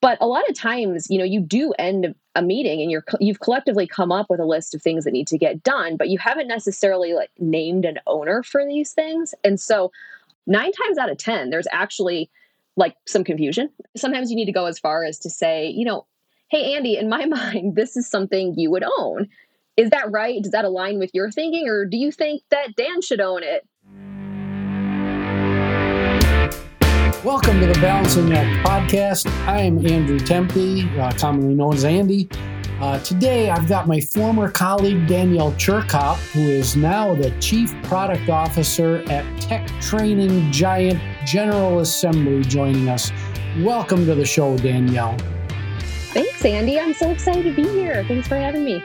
but a lot of times you know you do end a meeting and you're you've collectively come up with a list of things that need to get done but you haven't necessarily like named an owner for these things. And so nine times out of ten there's actually like some confusion. Sometimes you need to go as far as to say you know hey andy in my mind this is something you would own. Is that right? Does that align with your thinking? Or do you think that dan should own it Welcome to the Balancing Act podcast. I am Andrew Tempe, uh, commonly known as Andy. Uh, today, I've got my former colleague Danielle Chircop, who is now the Chief Product Officer at tech training giant General Assembly, joining us. Welcome to the show, Danielle. Thanks, Andy. I'm so excited to be here. Thanks for having me.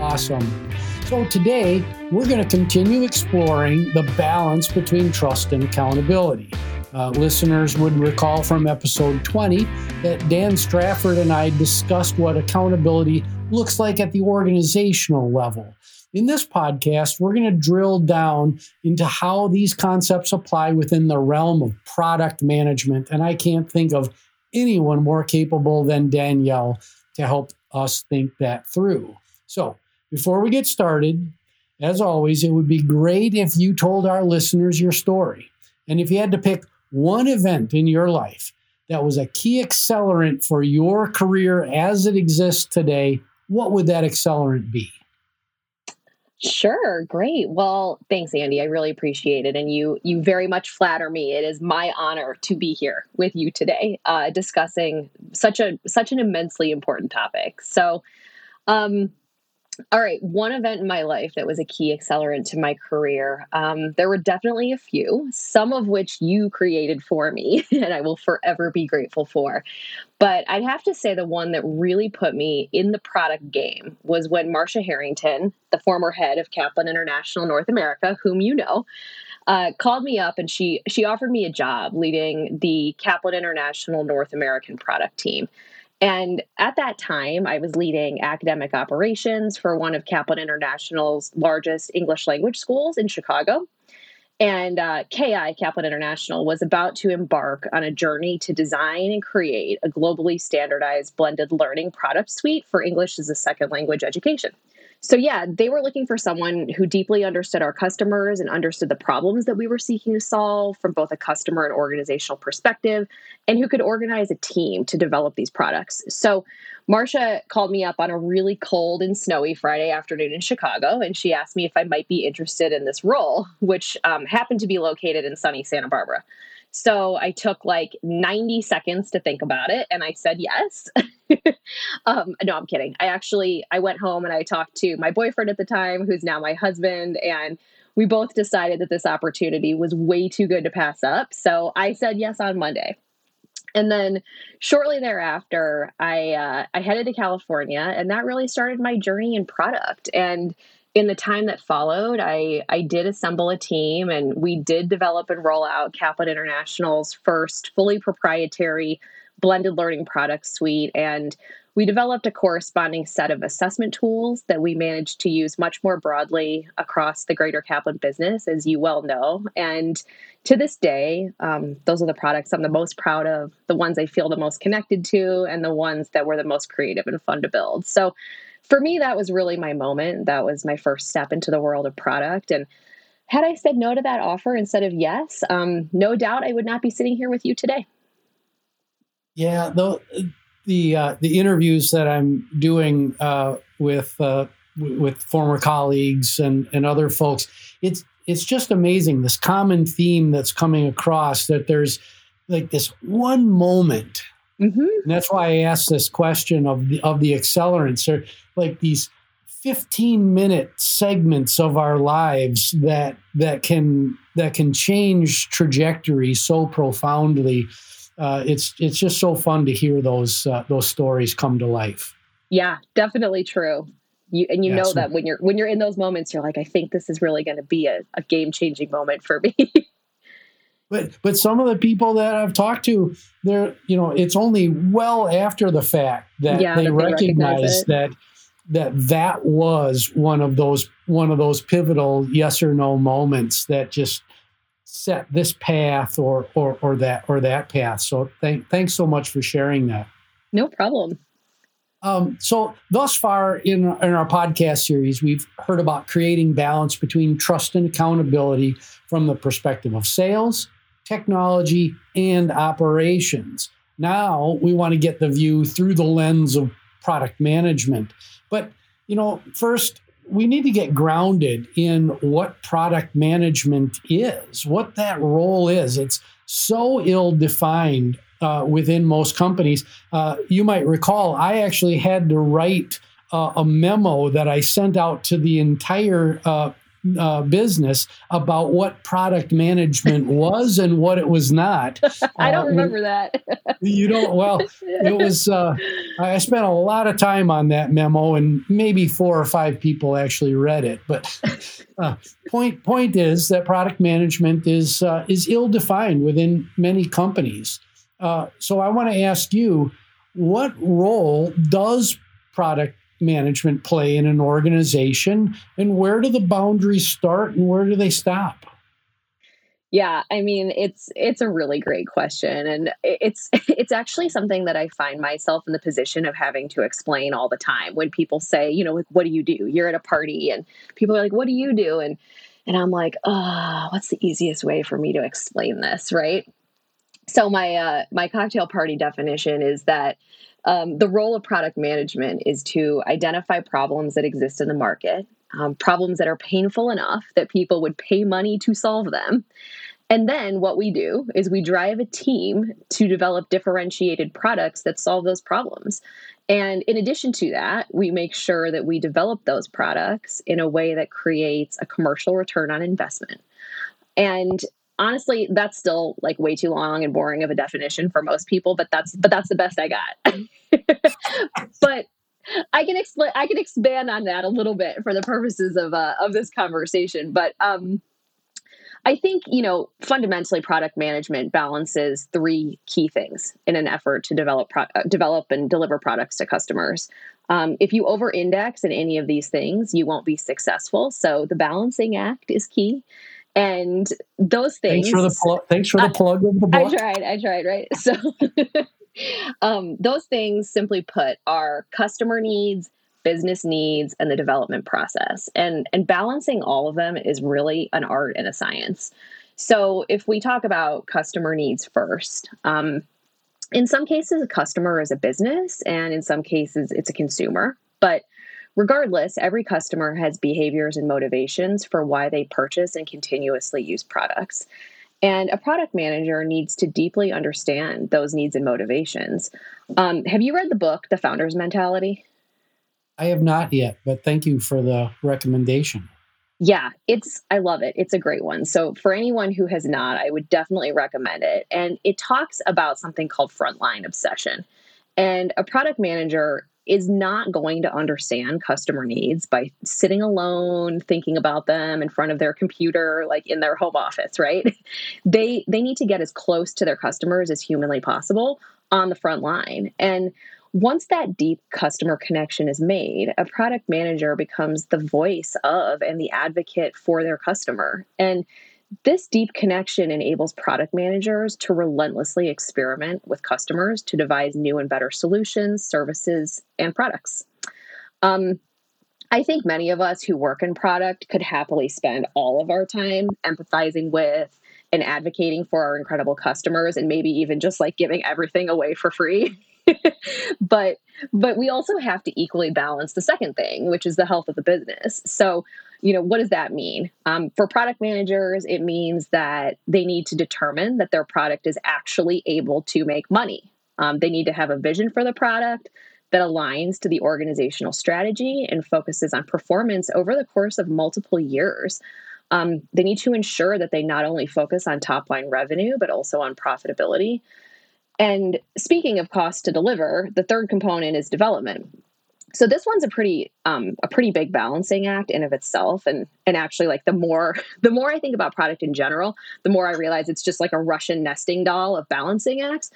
Awesome. So, today, we're going to continue exploring the balance between trust and accountability. Uh, listeners would recall from episode 20 that Dan Strafford and I discussed what accountability looks like at the organizational level. In this podcast, we're going to drill down into how these concepts apply within the realm of product management. And I can't think of anyone more capable than Danielle to help us think that through. So, before we get started, as always, it would be great if you told our listeners your story. And if you had to pick one event in your life that was a key accelerant for your career as it exists today, what would that accelerant be? Sure, great. Well, thanks Andy. I really appreciate it and you you very much flatter me. It is my honor to be here with you today uh, discussing such a such an immensely important topic. So, um all right, one event in my life that was a key accelerant to my career. Um, there were definitely a few, some of which you created for me, and I will forever be grateful for. But I'd have to say the one that really put me in the product game was when Marcia Harrington, the former head of Kaplan International North America, whom you know, uh, called me up and she she offered me a job leading the Kaplan International North American product team. And at that time, I was leading academic operations for one of Kaplan International's largest English language schools in Chicago. And uh, KI, Kaplan International, was about to embark on a journey to design and create a globally standardized blended learning product suite for English as a second language education. So, yeah, they were looking for someone who deeply understood our customers and understood the problems that we were seeking to solve from both a customer and organizational perspective, and who could organize a team to develop these products. So, Marcia called me up on a really cold and snowy Friday afternoon in Chicago, and she asked me if I might be interested in this role, which um, happened to be located in sunny Santa Barbara. So I took like 90 seconds to think about it and I said yes. um, no, I'm kidding. I actually I went home and I talked to my boyfriend at the time, who's now my husband, and we both decided that this opportunity was way too good to pass up. So I said yes on Monday. And then shortly thereafter, I uh, I headed to California, and that really started my journey in product. And in the time that followed, I, I did assemble a team and we did develop and roll out Kaplan International's first fully proprietary blended learning product suite. And we developed a corresponding set of assessment tools that we managed to use much more broadly across the greater Kaplan business, as you well know. And to this day, um, those are the products I'm the most proud of, the ones I feel the most connected to, and the ones that were the most creative and fun to build. So for me, that was really my moment. That was my first step into the world of product. And had I said no to that offer instead of yes, um, no doubt I would not be sitting here with you today. Yeah, the the uh, the interviews that I'm doing uh, with uh, with former colleagues and and other folks, it's it's just amazing this common theme that's coming across that there's like this one moment Mm-hmm. And that's why I asked this question of the of the accelerants. Are like these 15 minute segments of our lives that that can that can change trajectory so profoundly. Uh, it's it's just so fun to hear those uh, those stories come to life. Yeah, definitely true. You, and you yeah, know so, that when you're when you're in those moments, you're like, I think this is really going to be a, a game changing moment for me. But but some of the people that I've talked to, they're you know it's only well after the fact that yeah, they, that they recognize, recognize that that that was one of those one of those pivotal yes or no moments that just set this path or or or that or that path. So thank thanks so much for sharing that. No problem. Um, so, thus far in, in our podcast series, we've heard about creating balance between trust and accountability from the perspective of sales, technology, and operations. Now, we want to get the view through the lens of product management. But, you know, first, we need to get grounded in what product management is, what that role is. It's so ill defined uh, within most companies. Uh, you might recall, I actually had to write uh, a memo that I sent out to the entire uh, business about what product management was and what it was not. I don't uh, remember that. you don't? Well, it was. Uh, I spent a lot of time on that memo, and maybe four or five people actually read it. But uh, point point is that product management is uh, is ill defined within many companies. Uh, so I want to ask you, what role does product management play in an organization, and where do the boundaries start and where do they stop? Yeah, I mean it's it's a really great question and it's it's actually something that I find myself in the position of having to explain all the time when people say, you know, what do you do? You're at a party and people are like, "What do you do?" and and I'm like, "Oh, what's the easiest way for me to explain this?" right? So my uh, my cocktail party definition is that um, the role of product management is to identify problems that exist in the market, um, problems that are painful enough that people would pay money to solve them. And then what we do is we drive a team to develop differentiated products that solve those problems. And in addition to that, we make sure that we develop those products in a way that creates a commercial return on investment. And honestly that's still like way too long and boring of a definition for most people but that's but that's the best i got but i can explain i can expand on that a little bit for the purposes of uh, of this conversation but um I think, you know, fundamentally product management balances three key things in an effort to develop pro- uh, develop and deliver products to customers. Um, if you over index in any of these things, you won't be successful. So the balancing act is key and those things. Thanks for the plug. Thanks for the plug of the book. I tried. I tried. Right. So, um, those things, simply put, are customer needs, business needs, and the development process. And and balancing all of them is really an art and a science. So, if we talk about customer needs first. Um, in some cases, a customer is a business, and in some cases, it's a consumer. But Regardless, every customer has behaviors and motivations for why they purchase and continuously use products. And a product manager needs to deeply understand those needs and motivations. Um, have you read the book, The Founder's Mentality? I have not yet, but thank you for the recommendation. Yeah, it's I love it. It's a great one. So for anyone who has not, I would definitely recommend it. And it talks about something called frontline obsession. And a product manager is not going to understand customer needs by sitting alone thinking about them in front of their computer like in their home office right? They they need to get as close to their customers as humanly possible on the front line. And once that deep customer connection is made a product manager becomes the voice of and the advocate for their customer. And this deep connection enables product managers to relentlessly experiment with customers to devise new and better solutions, services, and products. Um, I think many of us who work in product could happily spend all of our time empathizing with and advocating for our incredible customers and maybe even just like giving everything away for free. but but we also have to equally balance the second thing, which is the health of the business. So you know, what does that mean? Um, for product managers, it means that they need to determine that their product is actually able to make money. Um, they need to have a vision for the product that aligns to the organizational strategy and focuses on performance over the course of multiple years. Um, they need to ensure that they not only focus on top line revenue, but also on profitability. And speaking of cost to deliver, the third component is development so this one's a pretty um, a pretty big balancing act in of itself. And and actually like the more the more i think about product in general the more i realize it's just like a russian nesting doll of balancing acts.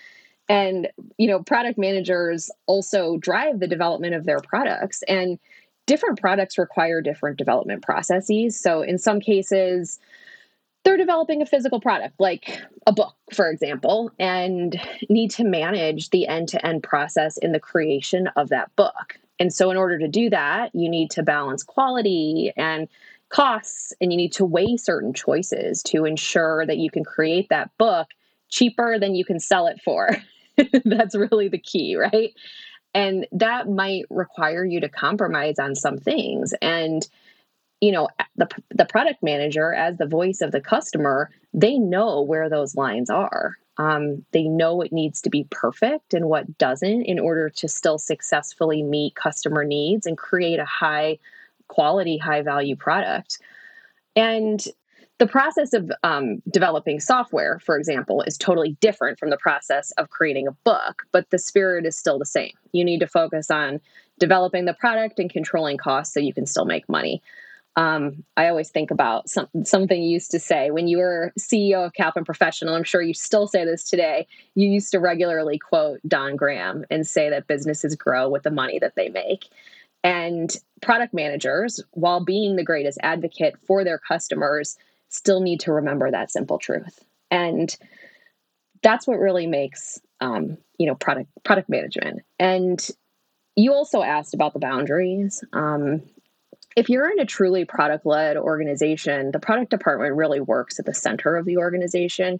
And you know product managers also drive the development of their products. And different products require different development processes. So in some cases they're developing a physical product like a book for example and need to manage the end-to-end process in the creation of that book and so in order to do that you need to balance quality and costs and you need to weigh certain choices to ensure that you can create that book cheaper than you can sell it for. That's really the key right? And that might require you to compromise on some things. And you know the the product manager as the voice of the customer they know where those lines are um, they know what needs to be perfect and what doesn't in order to still successfully meet customer needs and create a high quality high value product. And the process of um, developing software for example is totally different from the process of creating a book but the spirit is still the same. You need to focus on developing the product and controlling costs so you can still make money um, I always think about some, something you used to say when you were CEO of Kaplan Professional. I'm sure you still say this today. You used to regularly quote Don Graham and say that businesses grow with the money that they make. And product managers, while being the greatest advocate for their customers, still need to remember that simple truth. And that's what really makes um, you know product product management. And you also asked about the boundaries. Um, if you're in a truly product led organization, the product department really works at the center of the organization,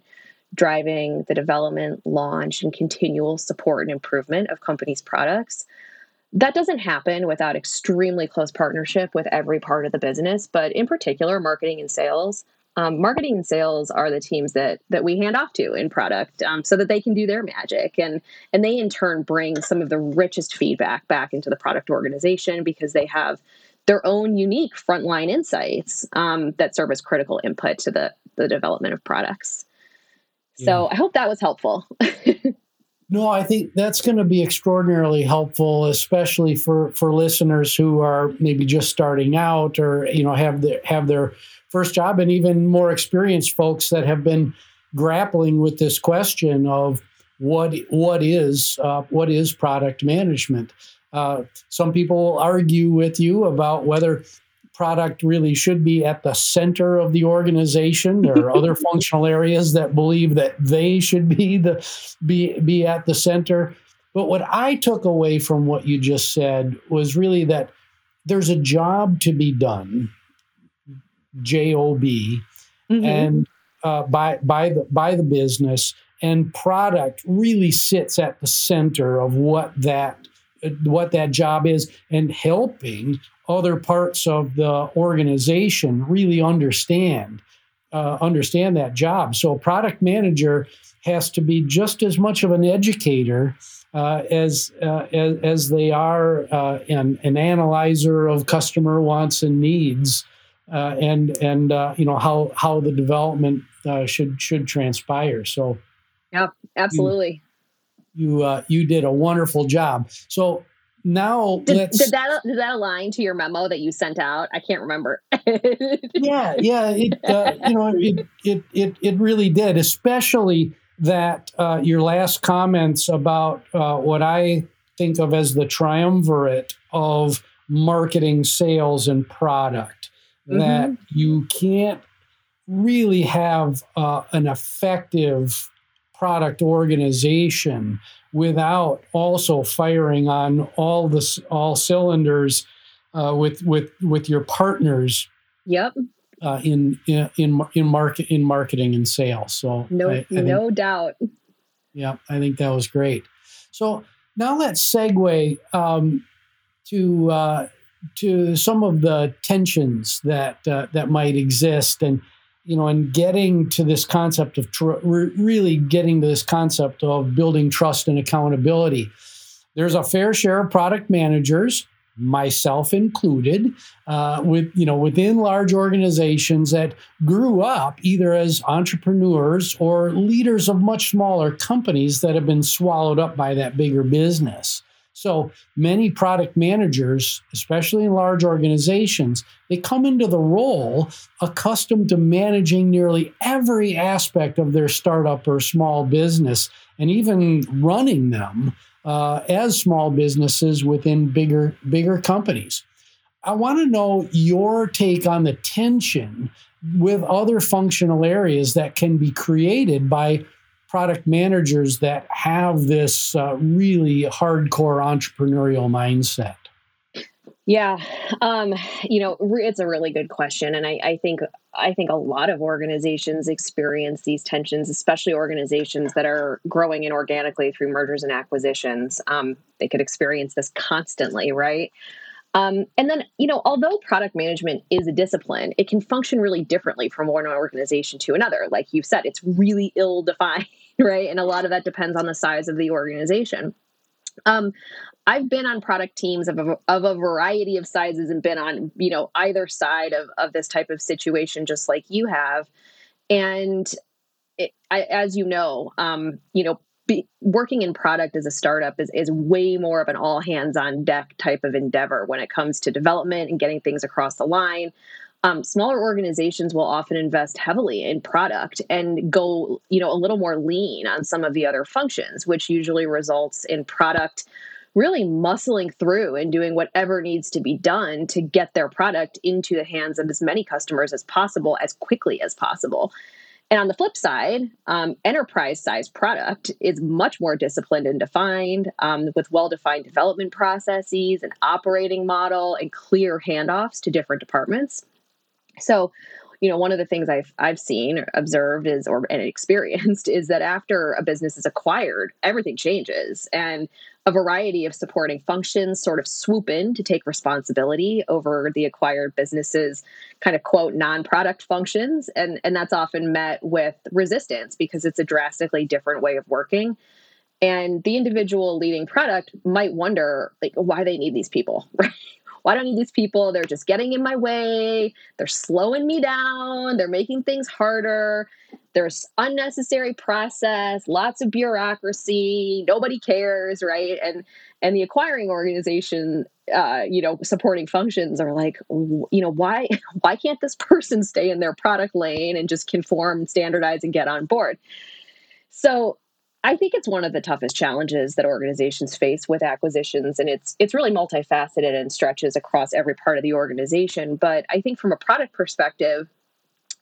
driving the development, launch, and continual support and improvement of companies' products. That doesn't happen without extremely close partnership with every part of the business, but in particular, marketing and sales. Um, marketing and sales are the teams that that we hand off to in product um, so that they can do their magic and and they in turn bring some of the richest feedback back into the product organization because they have their own unique frontline insights um, that serve as critical input to the, the development of products. So yeah. I hope that was helpful. no, I think that's going to be extraordinarily helpful, especially for, for listeners who are maybe just starting out or you know have their have their first job, and even more experienced folks that have been grappling with this question of what what is uh, what is product management. Uh, some people argue with you about whether product really should be at the center of the organization. There are other functional areas that believe that they should be the be be at the center. But what I took away from what you just said was really that there's a job to be done, job, mm-hmm. and uh, by by the by the business, and product really sits at the center of what that what that job is and helping other parts of the organization really understand uh, understand that job. So a product manager has to be just as much of an educator uh, as, uh, as, as they are uh, an, an analyzer of customer wants and needs, uh, and and uh, you know how how the development should should transpire. So, yeah, absolutely you uh, you did a wonderful job. So now did, let's did that did that align to your memo that you sent out? I can't remember. yeah, yeah, it uh, you know it, it it it really did, especially that uh, your last comments about uh, what I think of as the triumvirate of marketing, sales, and product. Mm-hmm. That you can't really have uh, an effective product organization without also firing on all the all cylinders uh, with with with your partners. Yep. Uh, in in in market in marketing and sales. So no I, I no think, doubt. Yeah, I think that was great. So now let's segue um, to uh, to some of the tensions that uh, that might exist and you know, and getting to this concept of tr- really getting to this concept of building trust and accountability. There's a fair share of product managers, myself included, uh, with you know within large organizations that grew up either as entrepreneurs or leaders of much smaller companies that have been swallowed up by that bigger business. So many product managers, especially in large organizations, they come into the role accustomed to managing nearly every aspect of their startup or small business and even running them uh, as small businesses within bigger, bigger companies. I want to know your take on the tension with other functional areas that can be created by product managers that have this uh, really hardcore entrepreneurial mindset? Yeah, um, you know, it's a really good question, and I, I, think I think a lot of organizations experience these tensions, especially organizations that are growing inorganically through mergers and acquisitions. Um, they could experience this constantly, right? Um, and then, you know, although product management is a discipline, it can function really differently from one organization to another. Like you said, it's really ill defined, right? And a lot of that depends on the size of the organization. Um, I've been on product teams of a, of a variety of sizes and been on, you know, either side of, of this type of situation, just like you have. And it, I, as you know, um, you know, be, working in product as a startup is, is way more of an all hands on deck type of endeavor when it comes to development and getting things across the line. Um, smaller organizations will often invest heavily in product and go, you know, a little more lean on some of the other functions, which usually results in product really muscling through and doing whatever needs to be done to get their product into the hands of as many customers as possible as quickly as possible. And on the flip side, um, enterprise size product is much more disciplined and defined um, with well defined development processes, an operating model, and clear handoffs to different departments. So, you know, one of the things I've I've seen, observed, is or and experienced is that after a business is acquired, everything changes, and a variety of supporting functions sort of swoop in to take responsibility over the acquired businesses kind of quote non-product functions. And and that's often met with resistance because it's a drastically different way of working. And the individual leading product might wonder like why they need these people right why don't need these people? They're just getting in my way. They're slowing me down. They're making things harder. There's unnecessary process, lots of bureaucracy. Nobody cares, right? And and the acquiring organization, uh, you know, supporting functions are like, you know, why why can't this person stay in their product lane and just conform, standardize, and get on board? So I think it's one of the toughest challenges that organizations face with acquisitions, and it's it's really multifaceted and stretches across every part of the organization. But I think from a product perspective,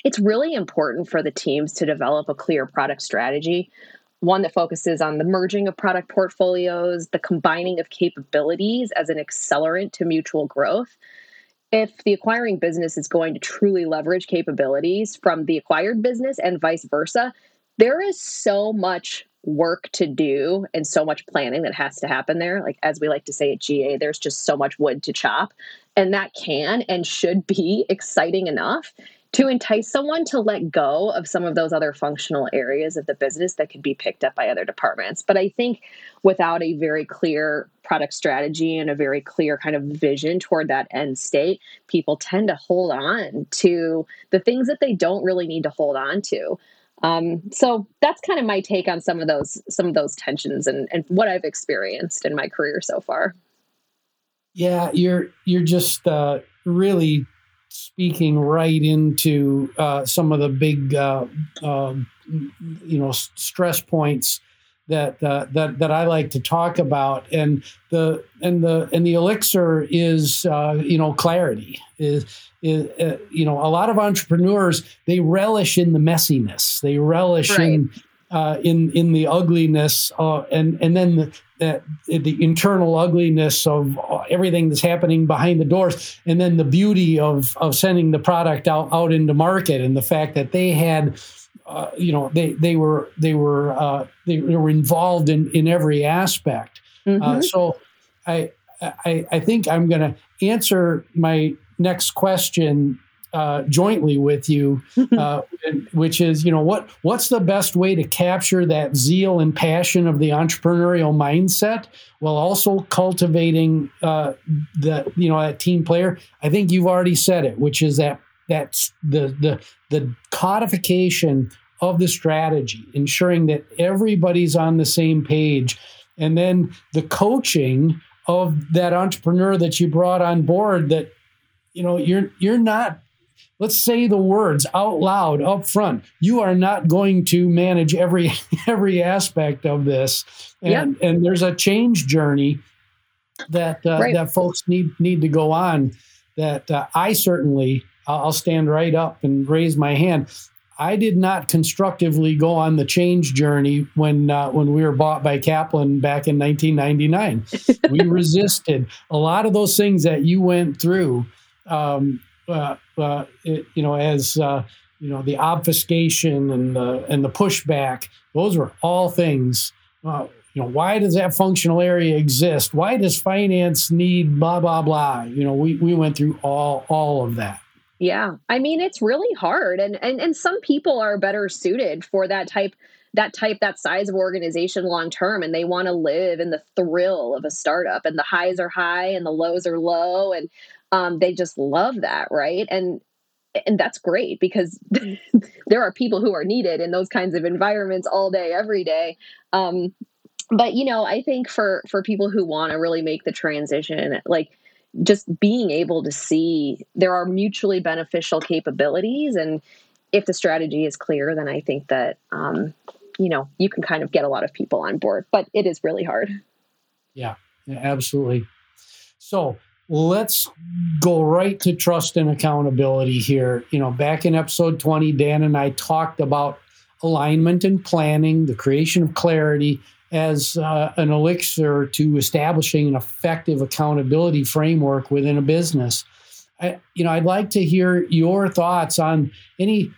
it's really important for the teams to develop a clear product strategy, one that focuses on the merging of product portfolios, the combining of capabilities as an accelerant to mutual growth. If the acquiring business is going to truly leverage capabilities from the acquired business and vice versa, there is so much work to do and so much planning that has to happen there. Like, as we like to say at GA, there's just so much wood to chop. And that can and should be exciting enough to entice someone to let go of some of those other functional areas of the business that could be picked up by other departments. But I think without a very clear product strategy and a very clear kind of vision toward that end state, people tend to hold on to the things that they don't really need to hold on to. Um, so that's kind of my take on some of those some of those tensions and, and what I've experienced in my career so far. Yeah, you're you're just uh, really speaking right into uh, some of the big uh, um, you know stress points that uh, that that I like to talk about, and the and the and the elixir is uh, you know clarity is, is uh, you know a lot of entrepreneurs they relish in the messiness, they relish right. in uh, in in the ugliness, uh, and and then the, the, the internal ugliness of everything that's happening behind the doors, and then the beauty of of sending the product out out into market, and the fact that they had uh, you know they they were they were uh, they were involved in in every aspect. Uh, mm-hmm. Uh, so I, I I think I'm going to answer my next question uh, jointly with you, uh, which is, you know, what what's the best way to capture that zeal and passion of the entrepreneurial mindset while also cultivating uh, the, you know, that team player? I think you've already said it, which is that that's the the the codification of the strategy, ensuring that everybody's on the same page, and then the coaching of that entrepreneur that you brought on board. That you know you're you're not. Let's say the words out loud up front. You are not going to manage every every aspect of this, and yep. and there's a change journey that uh, right. that folks need need to go on. That uh, I certainly I'll stand right up and raise my hand. I did not constructively go on the change journey when uh, when we were bought by Kaplan back in 1999. we resisted a lot of those things that you went through. Um, uh, uh, it, you know, as uh, you know, the obfuscation and the and the pushback. Those were all things. Uh, you know, why does that functional area exist? Why does finance need blah blah blah? You know, we we went through all all of that. Yeah. I mean, it's really hard and and and some people are better suited for that type that type that size of organization long term and they want to live in the thrill of a startup and the highs are high and the lows are low and um, they just love that right and and that's great because there are people who are needed in those kinds of environments all day every day um, but you know i think for for people who want to really make the transition like just being able to see there are mutually beneficial capabilities. And if the strategy is clear then i think that um, you know you can kind of get a lot of people on board but it is really hard. Yeah, yeah absolutely. So let's go right to trust and accountability here. You know back in episode 20 dan and i talked about alignment and planning the creation of clarity as uh, an elixir to establishing an effective accountability framework within a business. I, you know, I'd like to hear your thoughts on any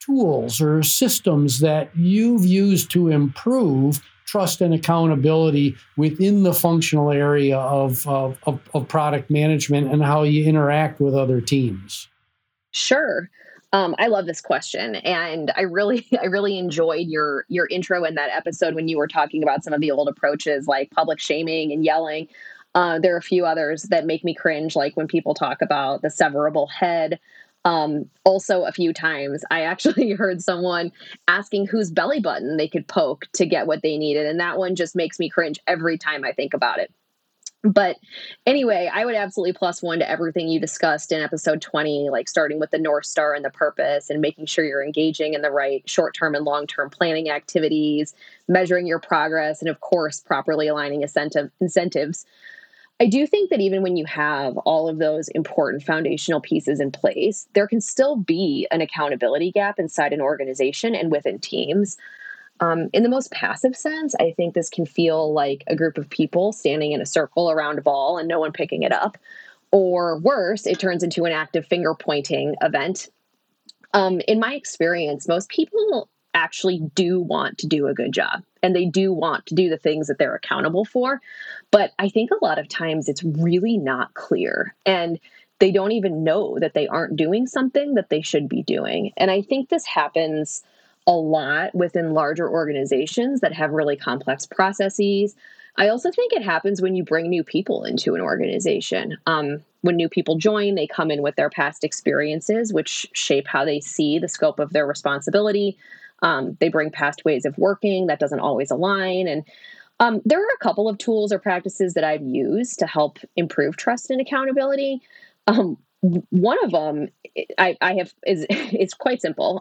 tools or systems that you've used to improve trust and accountability within the functional area of, of, of, of product management and how you interact with other teams. Sure. Um, I love this question, and I really, I really enjoyed your your intro in that episode when you were talking about some of the old approaches like public shaming and yelling. Uh, there are a few others that make me cringe, like when people talk about the severable head. Um, also, a few times I actually heard someone asking whose belly button they could poke to get what they needed, and that one just makes me cringe every time I think about it. But anyway, I would absolutely plus one to everything you discussed in episode 20, like starting with the North Star and the purpose and making sure you're engaging in the right short term and long term planning activities, measuring your progress, and of course, properly aligning incentive, incentives. I do think that even when you have all of those important foundational pieces in place, there can still be an accountability gap inside an organization and within teams. Um, in the most passive sense, I think this can feel like a group of people standing in a circle around a ball and no one picking it up. Or worse, it turns into an active finger pointing event. Um, in my experience, most people actually do want to do a good job and they do want to do the things that they're accountable for. But I think a lot of times it's really not clear. And they don't even know that they aren't doing something that they should be doing. And I think this happens a lot within larger organizations that have really complex processes. I also think it happens when you bring new people into an organization. Um, when new people join, they come in with their past experiences, which shape how they see the scope of their responsibility. Um, they bring past ways of working that doesn't always align. And um, there are a couple of tools or practices that I've used to help improve trust and accountability. Um, one of them I, I have is it's quite simple.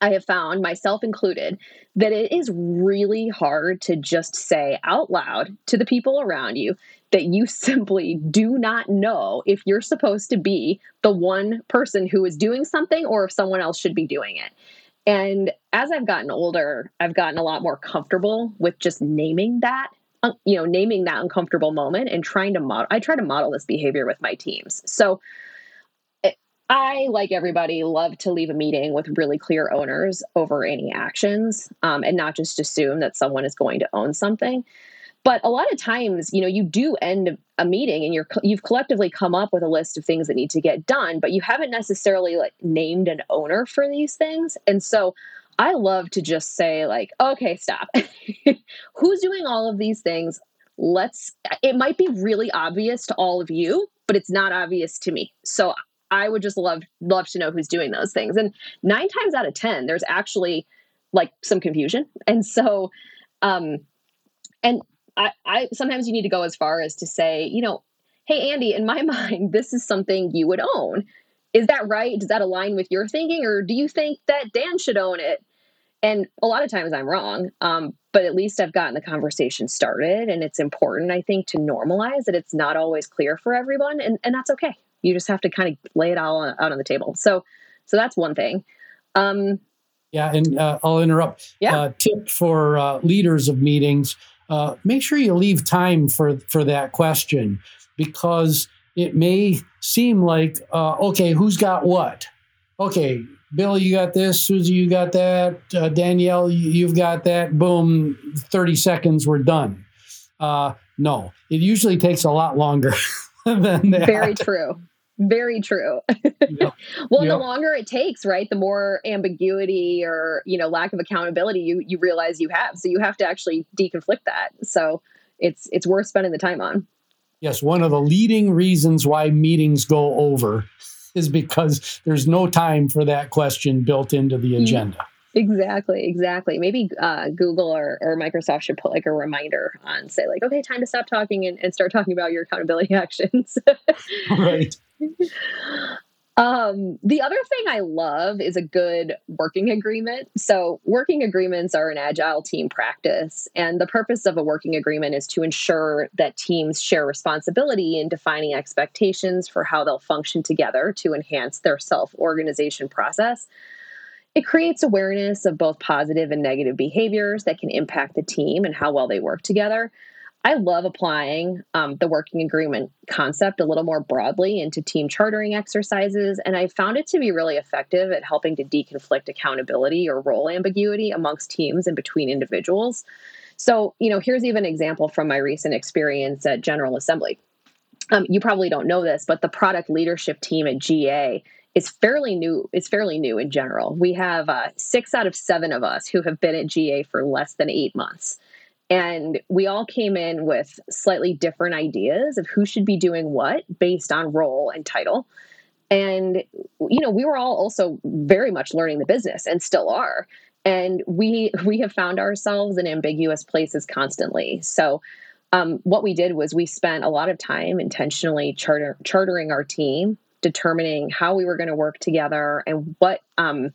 I have found, myself included, that it is really hard to just say out loud to the people around you that you simply do not know if you're supposed to be the one person who is doing something or if someone else should be doing it. And as I've gotten older, I've gotten a lot more comfortable with just naming that, you know, naming that uncomfortable moment and trying to model. I try to model this behavior with my teams. So I, like everybody, love to leave a meeting with really clear owners over any actions um, and not just assume that someone is going to own something. But a lot of times, you know, you do end a meeting and you're you've collectively come up with a list of things that need to get done, but you haven't necessarily like named an owner for these things. And so I love to just say like, okay, stop. Who's doing all of these things? Let's it might be really obvious to all of you, but it's not obvious to me. So I would just love love to know who's doing those things. And nine times out of ten, there's actually like some confusion. And so, um, and I, I sometimes you need to go as far as to say, you know, hey Andy, in my mind, this is something you would own. Is that right? Does that align with your thinking, or do you think that Dan should own it? And a lot of times I'm wrong, um, but at least I've gotten the conversation started, and it's important, I think, to normalize that it's not always clear for everyone, and, and that's okay. You just have to kind of lay it all out on the table. So, so that's one thing. Um, yeah, and uh, I'll interrupt. Yeah. Uh, tip for uh, leaders of meetings: uh, make sure you leave time for for that question because it may seem like uh, okay, who's got what? Okay, Bill, you got this. Susie, you got that. Uh, Danielle, you've got that. Boom, thirty seconds, we're done. no, it usually takes a lot longer than that. Very true. Very true. Yep. well, yep. the longer it takes, right, the more ambiguity or you know lack of accountability you you realize you have. So you have to actually deconflict that. So it's it's worth spending the time on. Yes, one of the leading reasons why meetings go over is because there's no time for that question built into the mm-hmm. agenda. Exactly, exactly. Maybe uh, Google or, or Microsoft should put like a reminder on, say, like, okay, time to stop talking and, and start talking about your accountability actions. right. Um, the other thing I love is a good working agreement. So, working agreements are an agile team practice, and the purpose of a working agreement is to ensure that teams share responsibility in defining expectations for how they'll function together to enhance their self organization process. It creates awareness of both positive and negative behaviors that can impact the team and how well they work together. I love applying um, the working agreement concept a little more broadly into team chartering exercises, and I found it to be really effective at helping to deconflict accountability or role ambiguity amongst teams and between individuals. So, you know, here's even an example from my recent experience at General Assembly. Um, you probably don't know this, but the product leadership team at GA is fairly new. Is fairly new in general. We have uh, six out of seven of us who have been at GA for less than eight months. And we all came in with slightly different ideas of who should be doing what based on role and title. And, you know, we were all also very much learning the business and still are. And we we have found ourselves in ambiguous places constantly. So um, what we did was we spent a lot of time intentionally charter, chartering our team, determining how we were going to work together and what um,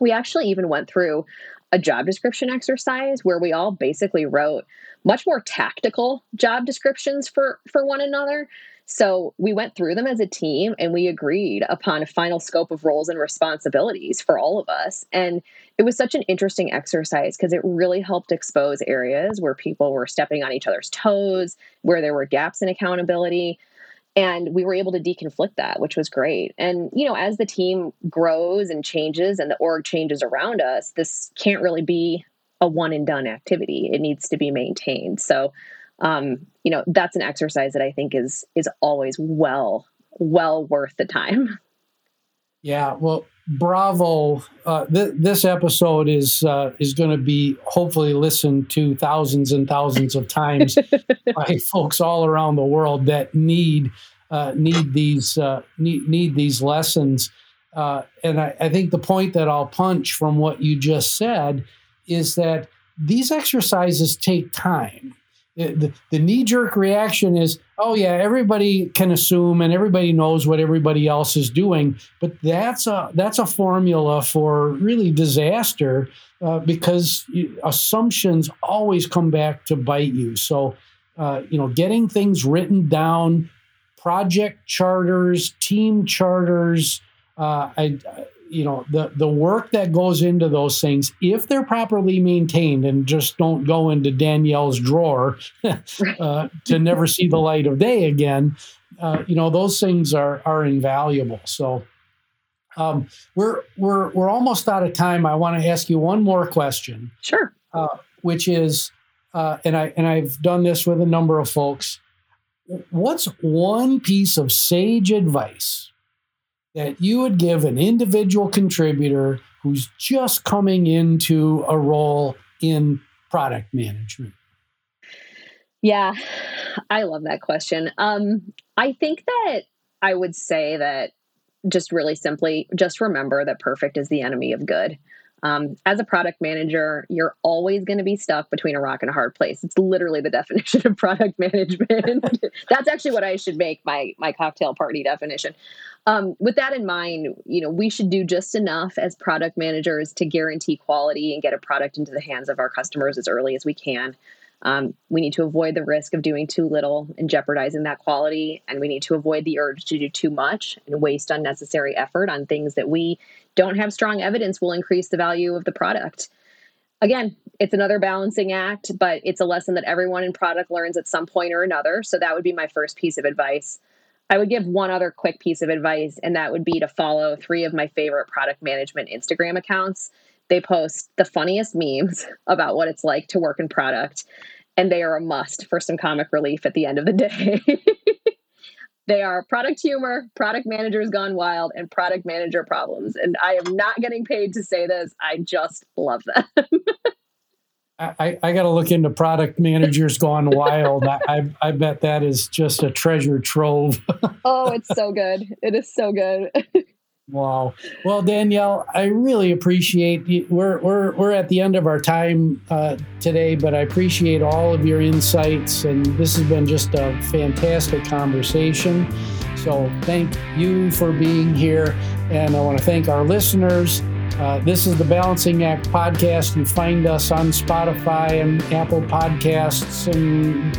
we actually even went through a job description exercise where we all basically wrote much more tactical job descriptions for for one another. So we went through them as a team and we agreed upon a final scope of roles and responsibilities for all of us. And it was such an interesting exercise because it really helped expose areas where people were stepping on each other's toes where there were gaps in accountability and we were able to deconflict that which was great. And you know as the team grows and changes and the org changes around us this can't really be a one and done activity. It needs to be maintained. So um, you know that's an exercise that i think is is always well well worth the time. Yeah well bravo. Uh, th- this episode is uh, is going to be hopefully listened to thousands and thousands of times by folks all around the world that need uh, need these uh, need, need these lessons. Uh, and I, I think the point that I'll punch from what you just said is that these exercises take time the, the knee jerk reaction is, oh, yeah, everybody can assume and everybody knows what everybody else is doing. But that's a, that's a formula for really disaster uh, because assumptions always come back to bite you. So, uh, you know, getting things written down, project charters, team charters, uh, I, you know the the work that goes into those things if they're properly maintained and just don't go into Danielle's drawer uh, to never see the light of day again uh, you know those things are are invaluable. So um, we're we're we're almost out of time. I want to ask you one more question. Sure. Uh, which is uh, and I and I've done this with a number of folks. What's one piece of sage advice that you would give an individual contributor who's just coming into a role in product management? Yeah, I love that question. Um, I think that I would say that just really simply, just remember that perfect is the enemy of good. Um, as a product manager, you're always going to be stuck between a rock and a hard place. It's literally the definition of product management. That's actually what I should make my my cocktail party definition. Um, with that in mind, you know, we should do just enough as product managers to guarantee quality and get a product into the hands of our customers as early as we can. Um, we need to avoid the risk of doing too little and jeopardizing that quality. And we need to avoid the urge to do too much and waste unnecessary effort on things that we don't have strong evidence will increase the value of the product. Again, it's another balancing act, but it's a lesson that everyone in product learns at some point or another. So that would be my first piece of advice. I would give one other quick piece of advice, and that would be to follow three of my favorite product management Instagram accounts. They post the funniest memes about what it's like to work in product, and they are a must for some comic relief at the end of the day. they are product humor, product managers gone wild, and product manager problems. And I am not getting paid to say this. I just love them. I, I got to look into product managers gone wild. I, I, I bet that is just a treasure trove. oh, it's so good. It is so good. Wow. Well, Danielle, I really appreciate you. We're, we're, we're at the end of our time uh, today, but I appreciate all of your insights. And this has been just a fantastic conversation. So thank you for being here. And I want to thank our listeners. Uh, this is the Balancing Act podcast. You find us on Spotify and Apple Podcasts and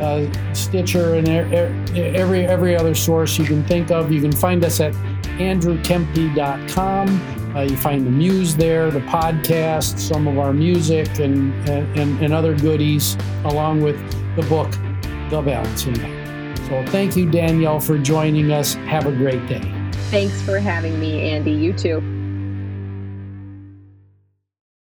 uh, Stitcher and every every other source you can think of. You can find us at andrewkempe.com. Uh, you find the Muse there, the podcast, some of our music, and, and, and other goodies, along with the book, The Balancing Act. So thank you, Danielle, for joining us. Have a great day. Thanks for having me, Andy. You too.